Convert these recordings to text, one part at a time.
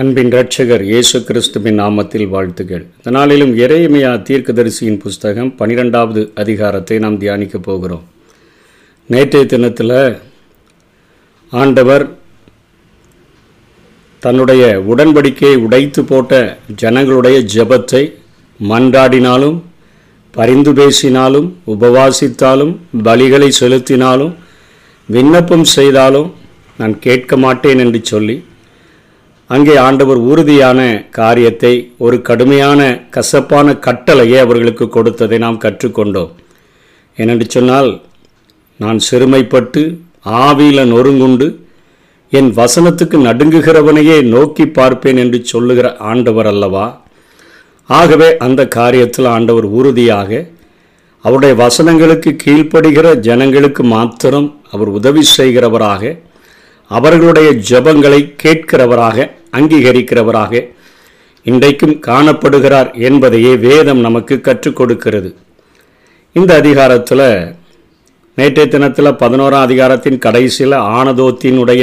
அன்பின் ரட்சகர் இயேசு கிறிஸ்துவின் நாமத்தில் வாழ்த்துகள். இந்த நாளிலும் எரேமியா தீர்க்கதரிசியின் புஸ்தகம் பனிரெண்டாவது அதிகாரத்தை நாம் தியானிக்கப் போகிறோம். நேற்றைய தினத்தில் ஆண்டவர் தன்னுடைய உடன்படிக்கையை உடைத்து போட்ட ஜனங்களுடைய ஜெபத்தை மன்றாடினாலும் பரிந்து பேசினாலும் உபவாசித்தாலும் பலிகளை செலுத்தினாலும் விண்ணப்பம் செய்தாலும் நான் கேட்க மாட்டேன் என்று சொல்லி அங்கே ஆண்டவர் உறுதியான காரியத்தை ஒரு கடுமையான கசப்பான கட்டளையை அவர்களுக்கு கொடுத்ததை நாம் கற்றுக்கொண்டோம். ஏனென்று சொன்னால் நான் சிறுமைப்பட்டு ஆவியில் நொறுங்குண்டு என் வசனத்துக்கு நடுங்குகிறவனையே நோக்கி பார்ப்பேன் என்று சொல்லுகிற ஆண்டவர் அல்லவா? ஆகவே அந்த காரியத்தில் ஆண்டவர் உறுதியாக அவருடைய வசனங்களுக்கு கீழ்ப்படுகிற ஜனங்களுக்கு மாத்திரம் அவர் உதவி செய்கிறவராக அவர்களுடைய ஜெபங்களை கேட்கிறவராக அங்கீகரிக்கிறவராக இன்றைக்கும் காணப்படுகிறார் என்பதையே வேதம் நமக்கு கற்றுக் கொடுக்கிறது. இந்த அதிகாரத்தில் நேற்றைய தினத்தில் பதினோராம் அதிகாரத்தின் கடைசியில் ஆனதோத்தினுடைய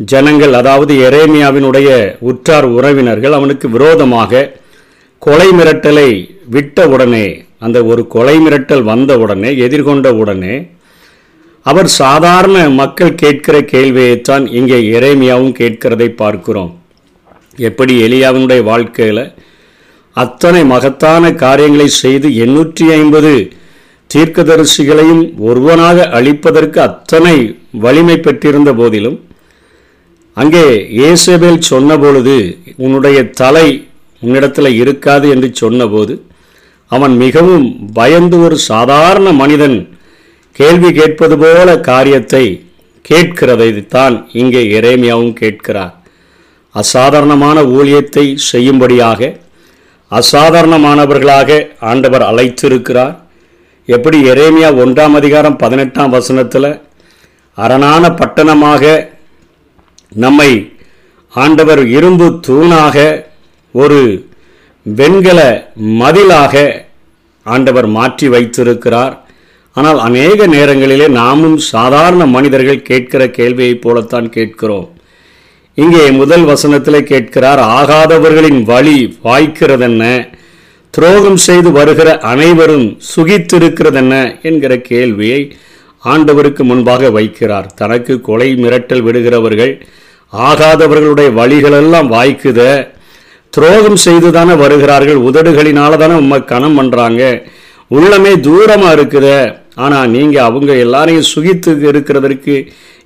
ஜனங்கள் அதாவது எரேமியாவினுடைய உற்றார் உறவினர்கள் அவனுக்கு விரோதமாக கொலை மிரட்டலை விட்ட உடனே அந்த ஒரு கொலை மிரட்டல் வந்த உடனே எதிர்கொண்ட உடனே அவர் சாதாரண மக்கள் கேட்கிற கேள்வியைத்தான் இங்கே இறைமையாகவும் கேட்கிறதை பார்க்கிறோம். எப்படி எலியாவினுடைய வாழ்க்கையில் அத்தனை மகத்தான காரியங்களை செய்து எண்ணூற்றி ஐம்பது தீர்க்கதரிசிகளையும் ஒருவனாக அழிப்பதற்கு அத்தனை வலிமை பெற்றிருந்த போதிலும் அங்கே ஏசபேல் சொன்னபொழுது உன்னுடைய தலை உன்னிடத்தில் இருக்காது என்று சொன்னபோது அவன் மிகவும் பயந்து ஒரு சாதாரண மனிதன் கேள்வி கேட்பது போல காரியத்தை கேட்கிறதை தான் இங்கே எரேமியாவும் கேட்கிறார். அசாதாரணமான ஊழியத்தை செய்யும்படியாக அசாதாரணமானவர்களாக ஆண்டவர் அழைத்திருக்கிறார். எப்படி எரேமியா ஒன்றாம் அதிகாரம் பதினெட்டாம் வசனத்தில் அரணான பட்டணமாக நம்மை ஆண்டவர் இரும்பு தூணாக ஒரு வெண்கல மதிலாக ஆண்டவர் மாற்றி வைத்திருக்கிறார். ஆனால் அநேக நேரங்களிலே நாமும் சாதாரண மனிதர்கள் கேட்கிற கேள்வியைப் போலத்தான் கேட்கிறோம். இங்கே முதல் வசனத்தில் கேட்கிறார் ஆகாதவர்களின் வழி வாய்க்கிறதென்ன? துரோகம் செய்து வருகிற அனைவரும் சுகித்திருக்கிறதென்ன? என்கிற கேள்வியை ஆண்டவருக்கு முன்பாக வைக்கிறார். தனக்கு கொலை மிரட்டல் விடுகிறவர்கள் ஆகாதவர்களுடைய வழிகளெல்லாம் வாய்க்குத துரோகம் செய்து தானே வருகிறார்கள் உதடுகளினால தானே உம்மை கணம் பண்ணுறாங்க உள்ளமே தூரமாக இருக்குத? ஆனால் நீங்கள் அவங்க எல்லாரையும் சுகித்து இருக்கிறதற்கு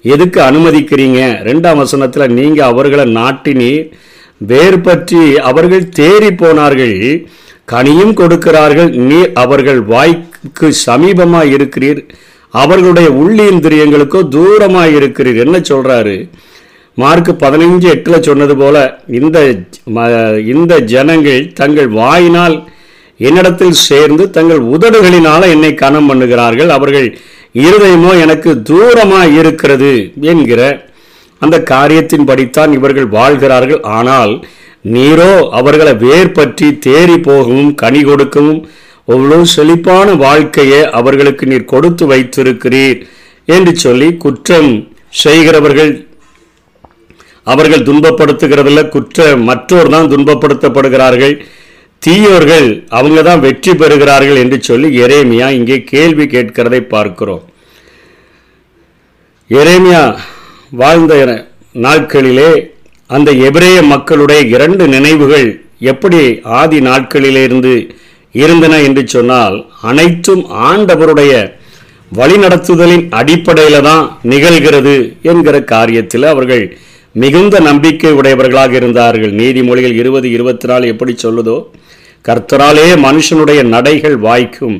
எதுக்கு அனுமதிக்கிறீங்க? ரெண்டாம் வசனத்தில் நீங்கள் அவர்களை நாட்டினீர் வேர் பற்றி அவர்கள் தேறி போனார்கள் கனியும் கொடுக்கிறார்கள் நீர் அவர்கள் வாய்க்கு சமீபமாக இருக்கிறீர் அவர்களுடைய உள்ளீந்திரியங்களுக்கோ தூரமாக இருக்கிறீர். என்ன சொல்கிறாரு மார்க் பதினைஞ்சு எட்டில் சொன்னது போல இந்த இந்த ஜனங்கள் தங்கள் வாயினால் என்னிடத்தில் சேர்ந்து தங்கள் உதடுகளினால் என்னை கனம் பண்ணுகிறார்கள். அவர்கள் இருதயமோ எனக்கு தூரமாக இருக்கிறது என்கிற அந்த காரியத்தின் படித்தான் இவர்கள் வாழ்கிறார்கள். ஆனால் நீரோ அவர்களை வேர் பற்றி தேறி போகவும் கனி கொடுக்கவும் அவ்வளோ செழிப்பான வாழ்க்கையை அவர்களுக்கு நீர் கொடுத்து வைத்திருக்கிறீர் என்று சொல்லி குற்றம் செய்கிறவர்கள் அவர்கள் துன்பப்படுத்துகிறதில்ல. குற்ற மற்றோர் தான் துன்பப்படுத்தப்படுகிறார்கள். தீயோர்கள் அவங்க தான் வெற்றி பெறுகிறார்கள் என்று சொல்லி எரேமியா இங்கே கேள்வி கேட்கிறதை பார்க்கிறோம். எரேமியா வாழ்ந்த நாட்களிலே அந்த எபிரேய மக்களுடைய இரண்டு நினைவுகள் எப்படி ஆதி நாட்களிலிருந்து இருந்தன என்று சொன்னால் அனைத்தும் ஆண்டவருடைய வழிநடத்துதலின் அடிப்படையில் தான் நிகழ்கிறது என்கிற காரியத்தில் அவர்கள் மிகுந்த நம்பிக்கை உடையவர்களாக இருந்தார்கள். நீதிமொழிகள் இருபது இருபத்தி நாலு எப்படி சொல்லுதோ கர்த்தராலே மனுஷனுடைய நடைகள் வாய்க்கும்.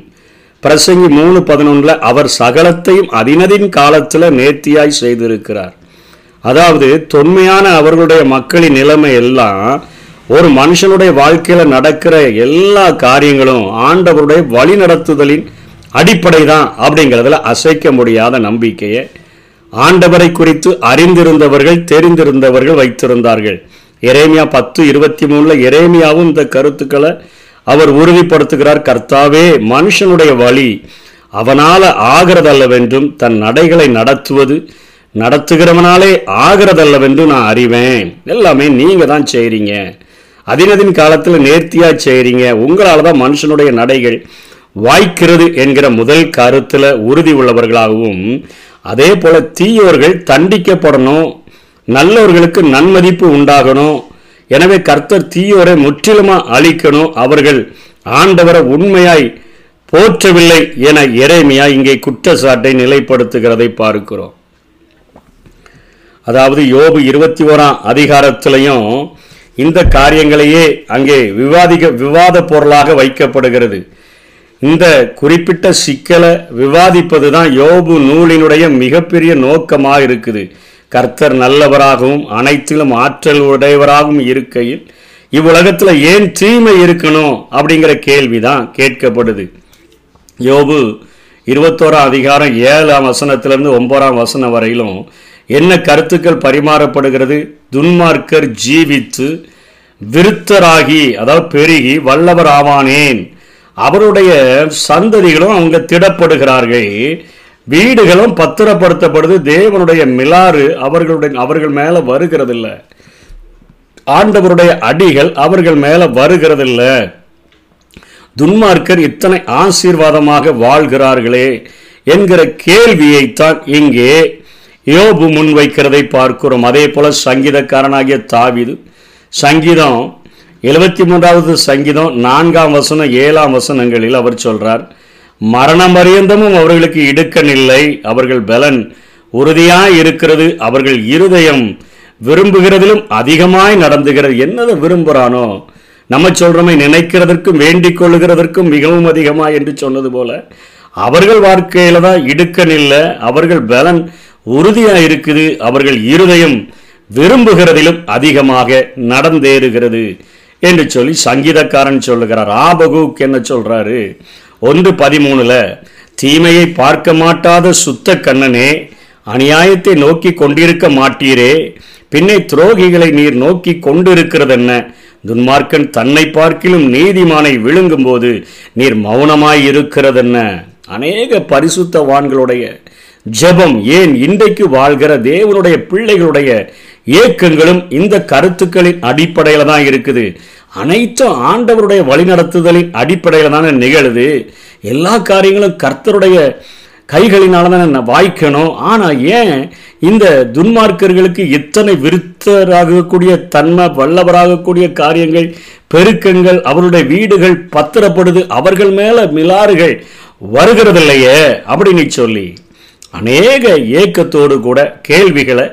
பிரசங்கி மூணு பதினொன்றில் அவர் சகலத்தையும் அதினதின் காலத்தில் நேர்த்தியாய் செய்திருக்கிறார். அதாவது தொன்மையான அவர்களுடைய மக்களின் நிலைமை எல்லாம் ஒரு மனுஷனுடைய வாழ்க்கையில் நடக்கிற எல்லா காரியங்களும் ஆண்டவருடைய வழிநடத்துதலின் அடிப்படை தான் அப்படிங்கிறதுல அசைக்க முடியாத நம்பிக்கையை ஆண்டவரை குறித்து அறிந்திருந்தவர்கள் தெரிந்திருந்தவர்கள் வைத்திருந்தார்கள். எரேமியா பத்து இருபத்தி மூணில் எரேமியாவும் இந்த கருத்துக்களை அவர் உறுதிப்படுத்துகிறார் கர்த்தாவே மனுஷனுடைய வழி அவனால் ஆகிறதல்லவென்றும் தன் நடைகளை நடத்துவது நடத்துகிறவனாலே ஆகிறதல்லவென்று நான் அறிவேன். எல்லாமே நீங்கள் தான் செய்கிறீங்க அதினதின் காலத்தில் நேர்த்தியாக செய்கிறீங்க உங்களால் தான் மனுஷனுடைய நடைகள் வாய்க்கிறது என்கிற முதல் கருத்தில் உறுதி உள்ளவர்களாகவும் அதே போல் தீயோர்கள் தண்டிக்கப்படணும் நல்லவர்களுக்கு நன்மதிப்பு உண்டாகணும் எனவே கர்த்தர் தீயோரை முற்றிலுமா அழிக்கணும் அவர்கள் ஆண்டவரை உண்மையாய் போற்றவில்லை என இறைமையா இங்கே குற்றச்சாட்டை நிலைப்படுத்துகிறதை பார்க்கிறோம். அதாவது யோபு இருபத்தி ஓராம் அதிகாரத்திலையும் இந்த காரியங்களையே அங்கே விவாதிக்க விவாத பொருளாக வைக்கப்படுகிறது. இந்த குறிப்பிட்ட சிக்கலை விவாதிப்பது தான் யோபு நூலினுடைய மிகப்பெரிய நோக்கமாக இருக்குது. கர்த்தர் நல்லவராகவும் அனைத்திலும் ஆற்றல் உடையவராகவும் இருக்கையில் இவ்வுலகத்தில் ஏன் தீமை இருக்கணும் அப்படிங்கிற கேள்வி தான் கேட்கப்படுது. யோபு இருபத்தோராம் அதிகாரம் ஏழாம் வசனத்திலிருந்து ஒன்பதாம் வசனம் வரையிலும் என்ன கருத்துக்கள் பரிமாறப்படுகிறது? துன்மார்க்கர் ஜீவித்து விருத்தராகி அதாவது பெருகி வல்லவர் ஆவானேன் அவருடைய சந்ததிகளும் அவங்க திடப்படுகிறார்கள். வீடுகளும் பத்திரப்படுத்தப்படுது. தேவனுடைய மிலாறு அவர்களுடைய அவர்கள் மேலே வருகிறதில்ல. ஆண்டவருடைய அடிகள் அவர்கள் மேலே வருகிறதில்ல. துன்மார்க்கர் இத்தனை ஆசீர்வாதமாக வாழ்கிறார்களே என்கிற கேள்வியைத்தான் இங்கே யோபு முன்வைக்கிறதை பார்க்கிறோம். அதே போல சங்கீதக்காரனாகிய தாவிது சங்கீதம் எழுபத்தி மூன்றாவது சங்கீதம் நான்காம் வசனம் ஏழாம் வசனங்களில் அவர் சொல்றார் மரணம் பரியந்தமும் அவர்களுக்கு இடுக்கனில்லை. அவர்கள் பலன் உறுதியாக இருக்கிறது. அவர்கள் இருதயம் விரும்புகிறதிலும் அதிகமாய் நடந்துகிறது. என்னதை விரும்புகிறானோ நம்ம சொல்றோமே நினைக்கிறதற்கும் வேண்டிக் கொள்ளுகிறதற்கும் மிகவும் அதிகமாக என்று சொன்னது போல அவர்கள் வாழ்க்கையில தான் இடுக்கன் இல்லை அவர்கள் பலன் உறுதியாக இருக்குது. அவர்கள் இருதயம் விரும்புகிறதிலும் அதிகமாக நடந்தேறுகிறது என்று சொல்லி சங்கீதக்காரன் சொல்லுகிறார். ஆபகுக் என்ன சொல்றாரு? ஒன்று பதிமூணுல தீமையை பார்க்க மாட்டாத சுத்த கண்ணனே அநியாயத்தை நோக்கி கொண்டிருக்க மாட்டீரே பின்னே துரோகிகளை நீர் நோக்கி கொண்டிருக்கிறதென்ன? துன்மார்க்கன் தன்னை பார்க்கிலும் நீதிமானை விழுங்கும்போது நீர் மௌனமாய் இருக்கிறதென்ன அநேக பரிசுத்தவான்களுடைய ஜெபம் ஏன் இன்றைக்கு வாழ்கிற தேவனுடைய பிள்ளைகளுடைய ஏக்கங்களும் இந்த கருத்துக்களின் அடிப்படையில் தான் இருக்குது. அனைத்தும் ஆண்டவருடைய வழிநடத்துதலின் அடிப்படையில் தானே நிகழுது. எல்லா காரியங்களும் கர்த்தருடைய கைகளினால தானே வாய்க்கணும். ஆனால் ஏன் இந்த துன்மார்க்கர்களுக்கு இத்தனை விருத்தராகக்கூடிய தன்மை வல்லவராகக்கூடிய காரியங்கள் பெருக்கங்கள் அவருடைய வீடுகள் பத்திரப்படுது அவர்கள் மேலே மிலாறுகள் வருகிறதில்லையே அப்படின்னு சொல்லி அநேக ஏக்கத்தோடு கூட கேள்விகளை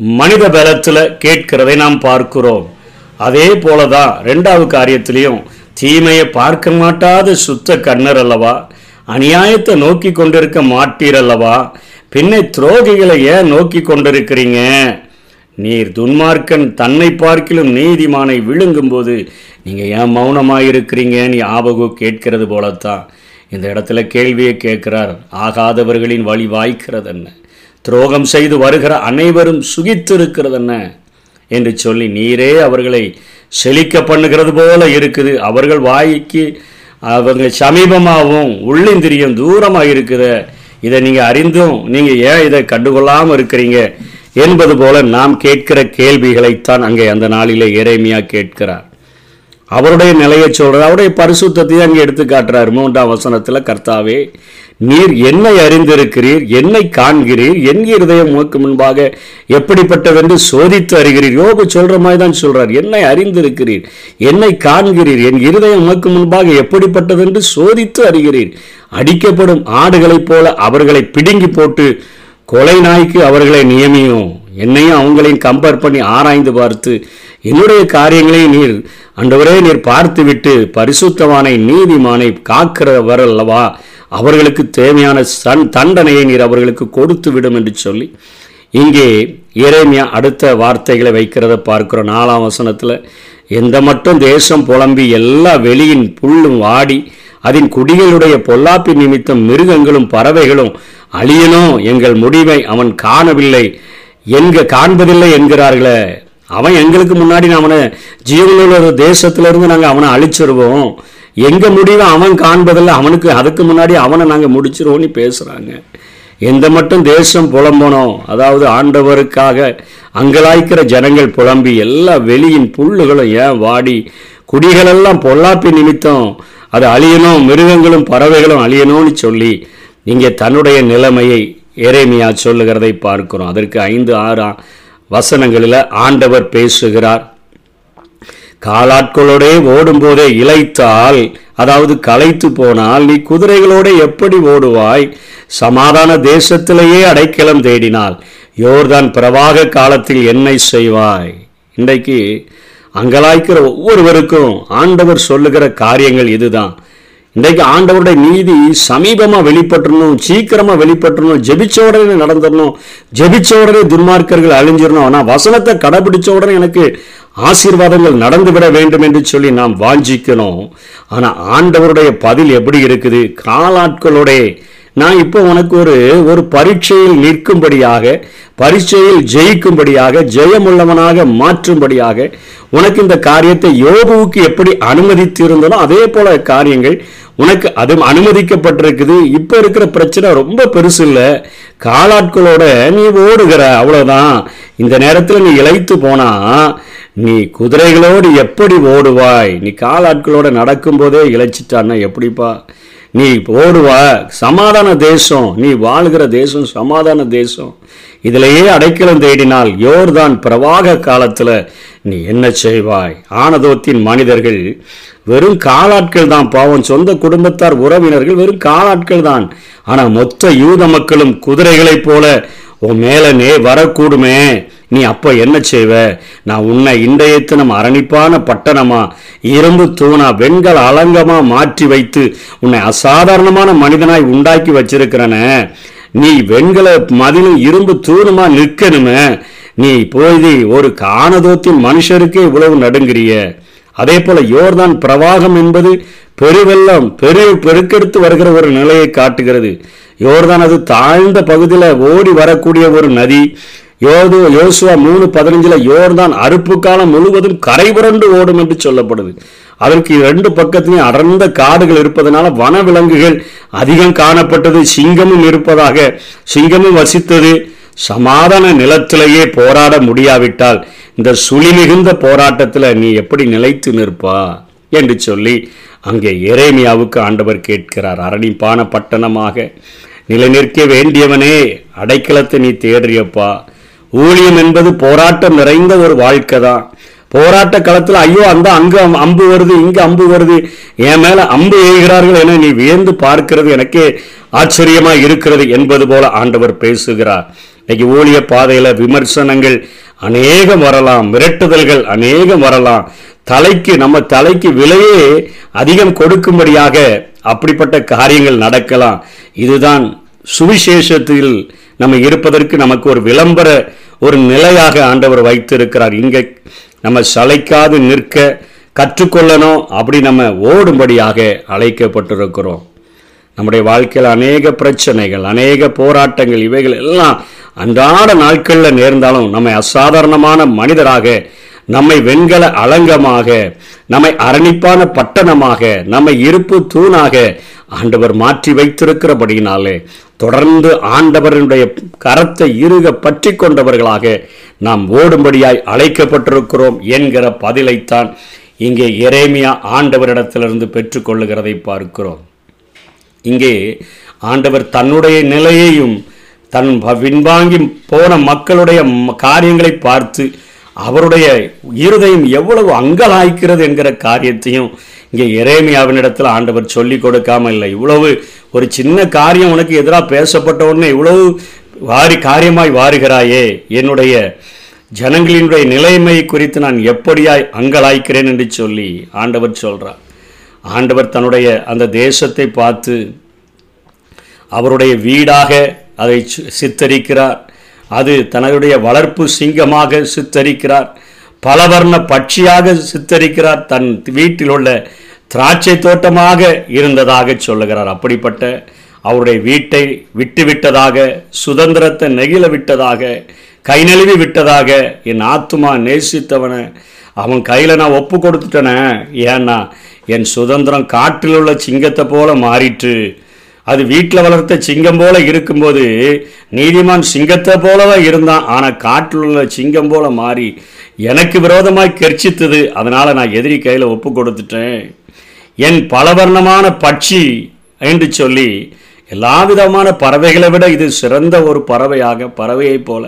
மனித பலத்தில் கேட்கிறதை நாம் பார்க்கிறோம். அதே போல தான் ரெண்டாவது காரியத்திலையும் தீமையை பார்க்க மாட்டாத சுத்த கண்ணர் அல்லவா? அநியாயத்தை நோக்கி கொண்டிருக்க மாட்டீர் அல்லவா? பின்னை துரோகிகளை ஏன் நோக்கி கொண்டிருக்கிறீங்க? நீர் துன்மார்க்கன் தன்னை பார்க்கிலும் நீதிமானை விழுங்கும்போது நீங்கள் ஏன் மௌனமாக இருக்கிறீங்கன்னு ஆபகு கேட்கிறது போலத்தான். இந்த இடத்துல கேள்வியை கேட்கிறார். ஆகாதவர்களின் வழி வாய்க்கிறது என்ன துரோகம் செய்து வருகிற அனைவரும் சுகித்திருக்கிறது என்ன என்று சொல்லி நீரே அவர்களை செழிக்க பண்ணுகிறது போல இருக்குது. அவர்கள் வாய்க்கு அவங்க சமீபமாகவும் உள்ளிந்திரியம் தூரமாக இருக்குது. இதை நீங்கள் அறிந்தும் நீங்கள் ஏன் இதை கண்டுகொள்ளாமல் இருக்கிறீங்க என்பது போல நாம் கேட்கிற கேள்விகளைத்தான் அங்கே அந்த நாளிலே இறைமையாக கேட்கிறார். அவருடைய நிலையை சொல்கிறார் அவருடைய பரிசுத்தத்தையும் அங்கே எடுத்து காட்டுறார். மூன்றாம் வசனத்தில் கர்த்தாவே நீர் என்னை அறிந்திருக்கிறீர் என்னை காண்கிறீர் என் இருதயம் உமக்கு முன்பாக எப்படிப்பட்டதென்று சோதித்து அறிகிறீர். யோகு சொல்ற மாதிரி தான் சொல்றார். என்னை அறிந்திருக்கிறீர் என்னை காண்கிறீர் என் இருதயம் உமக்கு முன்பாக எப்படிப்பட்டதென்று சோதித்து அறிகிறீர். அடிக்கப்படும் ஆடுகளைப் போல அவர்களை பிடுங்கி போட்டு கொலை நாய்க்கு அவர்களை நியமியும். என்னையும் அவங்களையும் கம்பேர் பண்ணி ஆராய்ந்து பார்த்து என்னுடைய காரியங்களையும் நீர் அண்டவரே நீர் பார்த்து விட்டு பரிசுத்தவானை நீதிமானை காக்கிறவர் அல்லவா அவர்களுக்கு தேவையான சன் தண்டனையை நீர் அவர்களுக்கு கொடுத்து விடும் என்று சொல்லி இங்கே இறைமையா அடுத்த வார்த்தைகளை வைக்கிறத பார்க்கிறோம். நாலாம் வசனத்தில் எந்த மட்டும் தேசம் புலம்பி எல்லா வெளியின் புல்லும் வாடி அதன் குடிகளுடைய பொல்லாப்பி நிமித்தம் மிருகங்களும் பறவைகளும் அழியனும் எங்கள் முடிவை அவன் காணவில்லை. எங்க காண்பதில்லை என்கிறார்களே. அவன் எங்களுக்கு முன்னாடி நான் அவனை ஜீவனுள்ள தேசத்திலிருந்து நாங்கள் அவனை அழிச்சிருவோம். எங்க முடிவை அவன் காண்பதில்லை அவனுக்கு அதுக்கு முன்னாடி அவனை நாங்கள் முடிச்சிருவோம்னு பேசுகிறாங்க எந்த மட்டும் தேசம் புலம்பணும் அதாவது ஆண்டவருக்காக அங்கலாய்க்கிற ஜனங்கள் புலம்பி எல்லா வெளியின் புல்லுகளும் ஏன் வாடி குடிகளெல்லாம் பொல்லாப்பி நிமித்தம் அது அழியணும் மிருகங்களும் பறவைகளும் அழியணும்னு சொல்லி இங்கே தன்னுடைய நிலைமையை எரேமியா சொல்லுகிறதை பார்க்கிறோம். அதற்கு ஐந்து ஆறு வசனங்களில் ஆண்டவர் பேசுகிறார். காலாட்களோடே ஓடும்போதே இளைத்தால் அதாவது களைத்து போனால் நீ குதிரைகளோட எப்படி ஓடுவாய்? சமாதான தேசத்திலேயே அடைக்கலம் தேடினால் யோர்தான் பிரவாக காலத்தில் என்னை செய்வாய். இன்றைக்கு அங்கலாய்க்கிற ஒவ்வொருவருக்கும் ஆண்டவர் சொல்லுகிற காரியங்கள் இதுதான். இன்றைக்கு ஆண்டவருடைய நீதி சமீபமாக வெளிப்பட்டுறணும் சீக்கிரமாக வெளிப்பட்டுறணும் ஜெபிச்ச உடனே நடந்துடணும் ஜெபிச்ச உடனே துன்மார்க்கர்கள் அழிஞ்சிடணும் ஆனால் வசனத்தை கடைபிடிச்ச உடனே எனக்கு ஆசீர்வாதங்கள் நடந்துவிட வேண்டும் என்று சொல்லி நாம் வாஞ்சிக்கணும். ஆனால் ஆண்டவருடைய பதில் எப்படி இருக்குது? காலாட்களோடே நான் இப்போ உனக்கு ஒரு ஒரு பரீட்சையில் நிற்கும்படியாக பரீட்சையில் ஜெயிக்கும்படியாக ஜெயமுள்ளவனாக மாற்றும்படியாக உனக்கு இந்த காரியத்தை யோபுவுக்கு எப்படி அனுமதித்திருந்தனோ அதே போல காரியங்கள் உனக்கு அது அனுமதிக்கப்பட்டிருக்குது. இப்போ இருக்கிற பிரச்சனை ரொம்ப பெருசு இல்லை. காலாட்களோட நீ ஓடுகிற அவ்வளோதான் இந்த நேரத்தில் நீ இழைத்து போனால் நீ குதிரைகளோடு எப்படி ஓடுவாய்? நீ காலாட்களோடு நடக்கும்போதே இழைச்சிட்டான்னா எப்படிப்பா? நீ ஓடுவா சமாதான தேசம். நீ வாழ்கிற தேசம் சமாதான தேசம். இதிலேயே அடைக்கலம் தேடினால் யோர்தான் பிரவாக காலத்தில் நீ என்ன செய்வாய்? ஆனதோத்தின் மனிதர்கள் வெறும் காலாட்கள் தான். பாவம் சொந்த குடும்பத்தார் உறவினர்கள் வெறும் காலாட்கள் தான். ஆனால் மொத்த யூத மக்களும் குதிரைகளைப் போல உன் மேலே நே வரக்கூடுமே. நீ அப்போ என்ன செய்வ? நான் உன்னை இன்றைய தினம் அரணிப்பான பட்டணமா இரும்பு தூணா வெண்கல அலங்கமா மாற்றி வைத்து உன்னை அசாதாரணமான மனிதனாய் உண்டாக்கி வச்சிருக்கிறன. நீ வெண்கல மதிலும் இரும்பு தூணுமா நிற்கணுமே. நீ போய் ஒரு காணதோத்தின் மனுஷருக்கே இவ்வளவு நடுங்கிறிய. அதே போல யோர்தான் பிரவாகம் என்பது பெருவெல்லம் பெரு பெருக்கெடுத்து வருகிற ஒரு நிலையை காட்டுகிறது. யோர்தான் அது தாழ்ந்த பகுதியில் ஓடி வரக்கூடிய ஒரு நதி. யோது யோசுவா மூணு பதினஞ்சில் யோர்தான் அறுப்பு காலம் முழுவதும் கரை புரண்டு ஓடும் என்று சொல்லப்படுது. அதற்கு ரெண்டு பக்கத்திலையும் அடர்ந்த காடுகள் இருப்பதனால வனவிலங்குகள் அதிகம் காணப்பட்டது. சிங்கமும் இருப்பதாக சிங்கமும் வசித்தது. சமாதான நிலத்திலேயே போராட முடியாவிட்டால் இந்த சுழி மிகுந்த போராட்டத்தில் நீ எப்படி நிலைத்து நிற்பா? என்று சொல்லி அங்கே எரேமியாவுக்கு ஆண்டவர் கேட்கிறார். அரணிப்பான பட்டணமாக நிலை நிற்க வேண்டியவனே அடைக்கலத்தை நீ தேடுறியப்பா. ஊழியம் என்பது போராட்டம் நிறைந்த ஒரு வாழ்க்கை தான் போராட்ட களத்தில் ஐயோ அந்த அங்கு அம்பு வருது இங்கு அம்பு வருது. என் மேல அம்பு எய்கிறார்கள் என நீ வியந்து பார்க்கிறது எனக்கே ஆச்சரியமா இருக்கிறது என்பது போல ஆண்டவர் பேசுகிறார். இன்னைக்கு ஊழிய பாதையில விமர்சனங்கள் அநேகம் வரலாம் மிரட்டுதல்கள் அநேகம் வரலாம். தலைக்கு நம்ம தலைக்கு விலையே அதிகம் கொடுக்கும்படியாக அப்படிப்பட்ட காரியங்கள் நடக்கலாம். இதுதான் சுவிசேஷத்தில் நம்ம இருப்பதற்கு நமக்கு ஒரு விளம்பர ஒரு நிலையாக ஆண்டவர் வைத்திருக்கிறார். இங்கே நம்ம சளைக்காது நிற்க கற்றுக்கொள்ளணும் அப்படி நம்ம ஓடும்படியாக அழைக்கப்பட்டிருக்கிறோம். நம்முடைய வாழ்க்கையில் அநேக பிரச்சனைகள் அநேக போராட்டங்கள் இவைகள் எல்லாம் அன்றாட நாட்களில் நேர்ந்தாலும் நம்மை அசாதாரணமான மனிதராக நம்மை வெண்கல அலங்கமாக நம்மை அரணிப்பான பட்டணமாக நம்மை இருப்பு தூணாக ஆண்டவர் மாற்றி வைத்திருக்கிறபடியினாலே தொடர்ந்து ஆண்டவரனுடைய கரத்தை இருக பற்றி கொண்டவர்களாக நாம் ஓடும்படியாய் அழைக்கப்பட்டிருக்கிறோம் என்கிற பதிலைத்தான் இங்கே எரேமியா ஆண்டவரிடத்திலிருந்து பெற்றுக்கொள்ளுகிறதை பார்க்கிறோம். இங்கே ஆண்டவர் தன்னுடைய நிலையையும் தன் பின்வாங்கி போன மக்களுடைய காரியங்களை பார்த்து அவருடைய இருதயம் எவ்வளவு அங்கலாய்க்கிறது என்கிற காரியத்தையும் இங்கே இறைமையாவினிடத்தில் ஆண்டவர் சொல்லி கொடுக்காம இல்லை. இவ்வளவு ஒரு சின்ன காரியம் உனக்கு எதிராக பேசப்பட்ட உடனே இவ்வளவு வாரி காரியமாய் வாருகிறாயே. என்னுடைய ஜனங்களினுடைய நிலைமை குறித்து நான் எப்படியாய் அங்கலாய்க்கிறேன் என்று சொல்லி ஆண்டவர் சொல்கிறார் ஆண்டவர் தன்னுடைய அந்த தேசத்தை பார்த்து அவருடைய வீடாக அதை சித்தரிக்கிறார். அது தன்னுடைய வளர்ப்பு சிங்கமாக சித்தரிக்கிறார். பலவர்ண பட்சியாக சித்தரிக்கிறார். தன் வீட்டில் உள்ள திராட்சை தோட்டமாக இருந்ததாக சொல்லுகிறார். அப்படிப்பட்ட அவருடைய வீட்டை விட்டுவிட்டதாக சுதந்திரத்தை நெகிழ விட்டதாக கை நழுவி விட்டதாக என் ஆத்துமா நேசித்தவனை அவன் கையில் நான் ஒப்பு கொடுத்துட்டேனே ஏன்னா என் சுதந்திரம் காட்டில் உள்ள சிங்கத்தை போல மாறிற்று. அது வீட்டில் வளர்த்த சிங்கம் போல இருக்கும்போது நீதிமான் சிங்கத்தை போலவே இருந்தான். ஆனால் காட்டில் உள்ள சிங்கம் போல மாறி எனக்கு விரோதமாய் கெர்ச்சித்தது. அதனால் நான் எதிரி கையில் ஒப்பு கொடுத்துட்டேன். என் பலவர்ணமான பட்சி என்று சொல்லி எல்லா விதமான பறவைகளை விட இது சிறந்த ஒரு பறவையாக பறவையைப் போல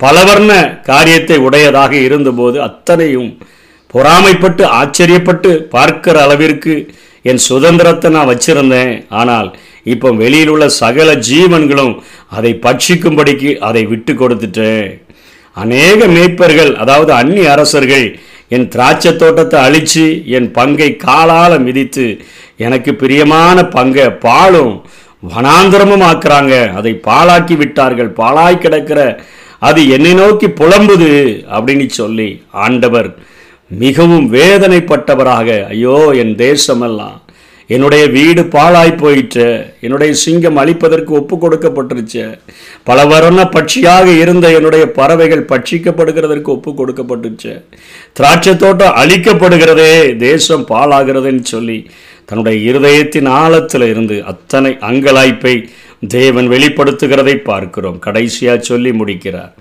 பலவர்ண காரியத்தை உடையதாக இருந்தபோது அத்தனையும் பொறாமைப்பட்டு ஆச்சரியப்பட்டு பார்க்கிற அளவிற்கு என் சுதந்திரத்தை நான் வச்சிருந்தேன். ஆனால் இப்போ வெளியில் உள்ள சகல ஜீவன்களும் அதை பட்சிக்கும்படிக்கு அதை விட்டு கொடுத்துட்டேன் அநேக மேய்ப்பர்கள் அதாவது அந்நிய அரசர்கள் என் திராட்சை தோட்டத்தை அழித்து என் பங்கை காலால் மிதித்து எனக்கு பிரியமான பங்கை பாலும் வனாந்திரமும் ஆக்குறாங்க. அதை பாழாக்கி விட்டார்கள். பாலாய் கிடக்கிற அது என்னை நோக்கி புலம்புது அப்படின்னு சொல்லி ஆண்டவர் மிகவும் வேதனைப்பட்டவராக ஐயோ என் தேசமெல்லாம் என்னுடைய வீடு பாழாய் போயிற்று. என்னுடைய சிங்கம் அழிப்பதற்கு ஒப்பு கொடுக்கப்பட்டுருச்சு பல வருண பட்சியாக இருந்த என்னுடைய பறவைகள் பட்சிக்கப்படுகிறதற்கு ஒப்பு கொடுக்கப்பட்டுருச்சு திராட்சை தோட்டம் அழிக்கப்படுகிறதே தேசம் பாழாகிறதுன்னு சொல்லி தன்னுடைய இருதயத்தின் ஆழத்தில் இருந்து அத்தனை அங்கலாய்ப்பை தேவன் வெளிப்படுத்துகிறதை பார்க்கிறோம். கடைசியாக சொல்லி முடிக்கிறார்.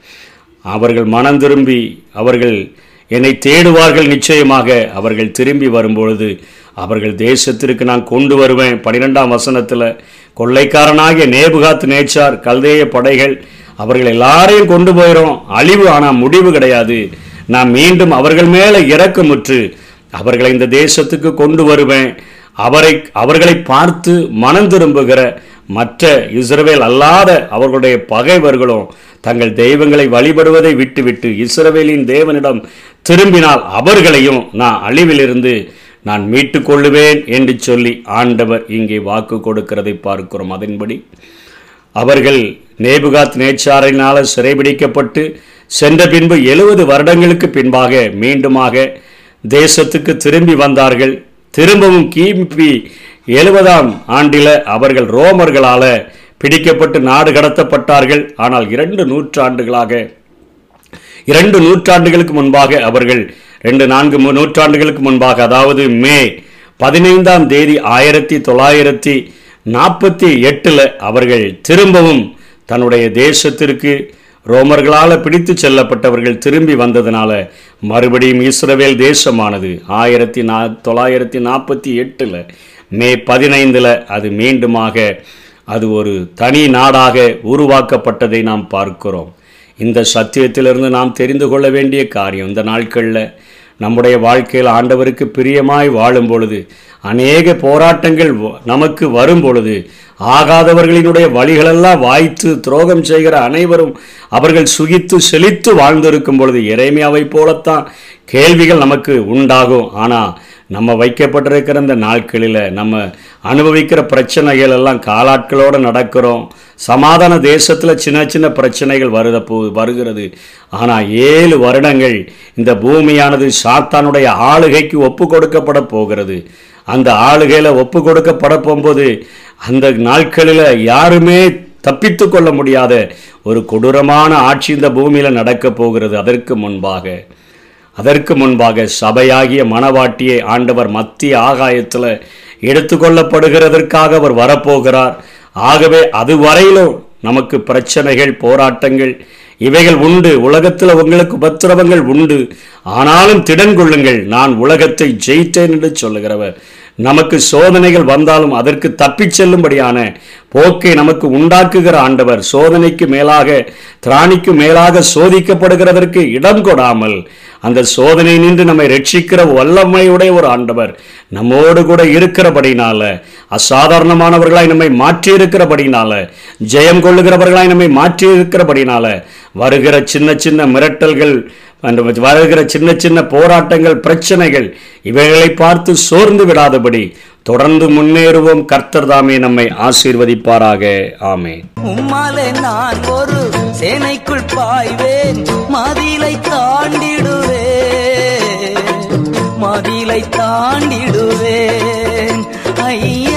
அவர்கள் மனம் திரும்பி அவர்கள் என்னை தேடுவார்கள் நிச்சயமாக. அவர்கள் திரும்பி வரும்பொழுது அவர்கள் தேசத்திற்கு நான் கொண்டு வருவேன். பனிரெண்டாம் வசனத்தில் கொள்ளைக்காரனாகிய நேபுகாத் நேச்சார் கல்தேய படைகள் அவர்கள் எல்லாரையும் கொண்டு போயிடும் அழிவு ஆனால் முடிவு கிடையாது. நான் மீண்டும் அவர்கள் மேலே இறக்கமுற்று அவர்களை இந்த தேசத்துக்கு கொண்டு வருவேன். அவரை அவர்களை பார்த்து மனம் திரும்புகிற மற்ற இஸ்ரவேல் அல்லாத அவர்களுடைய பகைவர்களும் தங்கள் தெய்வங்களை வழிபடுவதை விட்டுவிட்டு இஸ்ரவேலின் தேவனிடம் திரும்பினால் அவர்களையும் நான் அழிவிலிருந்து நான் மீட்டுக்கொள்ளுவேன் என்று சொல்லி ஆண்டவர் இங்கே வாக்கு கொடுக்கிறதை பார்க்கிறோம். அதன்படி அவர்கள் நேபுகாத் நேச்சாரினால் சிறைபிடிக்கப்பட்டு சென்ற பின்பு எழுபது வருடங்களுக்கு பின்பாக மீண்டுமாக தேசத்துக்கு திரும்பி வந்தார்கள். திரும்பவும் கிபி எழுபதாம் ஆண்டில் அவர்கள் ரோமர்களால் பிடிக்கப்பட்டு நாடு கடத்தப்பட்டார்கள். ஆனால் இரண்டு நூற்றாண்டுகளாக இரண்டு நூற்றாண்டுகளுக்கு முன்பாக அவர்கள் ரெண்டு நான்கு நூற்றாண்டுகளுக்கு முன்பாக அதாவது மே பதினைந்தாம் தேதி ஆயிரத்தி தொள்ளாயிரத்தி நாற்பத்தி எட்டில் அவர்கள் திரும்பவும் தன்னுடைய தேசத்திற்கு ரோமர்களால் பிடித்து செல்லப்பட்டவர்கள் திரும்பி வந்ததுனால மறுபடியும் இஸ்ரவேல் தேசமானது. ஆயிரத்தி நா தொள்ளாயிரத்தி நாற்பத்தி எட்டில் மே பதினைந்தில் அது மீண்டுமாக அது ஒரு தனி நாடாக உருவாக்கப்பட்டதை நாம் பார்க்கிறோம். இந்த சத்தியத்திலிருந்து நாம் தெரிந்து கொள்ள வேண்டிய காரியம் இந்த நாட்களில் நம்முடைய வாழ்க்கையில் ஆண்டவருக்கு பிரியமாய் வாழும் பொழுது அநேக போராட்டங்கள் வ- நமக்கு வரும் பொழுது ஆகாதவர்களினுடைய வழிகளெல்லாம் வாய்த்து துரோகம் செய்கிற அனைவரும் அவர்கள் சுகித்து செழித்து வாழ்ந்திருக்கும் பொழுது இறைமையாவை போலத்தான் கேள்விகள் நமக்கு உண்டாகும். ஆனால் நம்ம வைக்கப்பட்டிருக்கிற இந்த நாட்களில் நம்ம அனுபவிக்கிற பிரச்சனைகள் எல்லாம் காலாட்களோடு நடக்கிறோம். சமாதான தேசத்தில் சின்ன சின்ன பிரச்சனைகள் வருத போ வருகிறது. ஆனால் ஏழு வருடங்கள் இந்த பூமியானது சாத்தானுடைய ஆளுகைக்கு ஒப்பு கொடுக்கப்பட போகிறது. அந்த ஆளுகையில் ஒப்பு கொடுக்கப்பட போகும்போது அந்த நாட்களில் யாருமே தப்பித்து கொள்ள முடியாத ஒரு கொடூரமான ஆட்சி இந்த பூமியில் நடக்கப் போகிறது. அதற்கு முன்பாக அதற்கு முன்பாக சபையாகிய மணவாட்டியை ஆண்டவர் மத்திய ஆகாயத்தில் எடுத்துக்கொள்ளப்படுகிறதற்காக அவர் வரப்போகிறார். ஆகவே அதுவரையிலும் நமக்கு பிரச்சனைகள் போராட்டங்கள் இவைகள் உண்டு. உலகத்தில் உங்களுக்கு உபத்திரவங்கள் உண்டு. ஆனாலும் திடன் கொள்ளுங்கள் நான் உலகத்தை ஜெயித்தேன் என்று சொல்லுகிறவர். நமக்கு சோதனைகள் வந்தாலும் அதற்கு தப்பிச் செல்லும்படியான போக்கை நமக்கு உண்டாக்குகிற ஆண்டவர் சோதனைக்கு மேலாக திராணிக்கு மேலாக சோதிக்கப்படுகிறதற்கு இடம் கொடாமல் அந்த சோதனை நின்று நம்மை ரட்சிக்கிற வல்லமையுடைய ஒரு ஆண்டவர் நம்மோடு கூட இருக்கிறபடினால அசாதாரணமானவர்களாய் நம்மை மாற்றி இருக்கிறபடினால ஜெயம் கொள்ளுகிறவர்களாய் நம்மை மாற்றி இருக்கிறபடினால வருகிற சின்ன சின்ன மிரட்டல்கள் அந்த வருகிற சின்ன சின்ன போராட்டங்கள் பிரச்சனைகள் இவைகளை பார்த்து சோர்ந்து விடாதபடி தொடர்ந்து முன்னேறுவோம். கர்த்தர் தாமே நம்மை ஆசீர்வதிப்பாராக. ஆமே உம்மாலே நான் ஒரு சேனைக்குள் பாய்வேன் மதிலை தாண்டிடுவேன் மதிலை தாண்டிடுவேன். ஐயா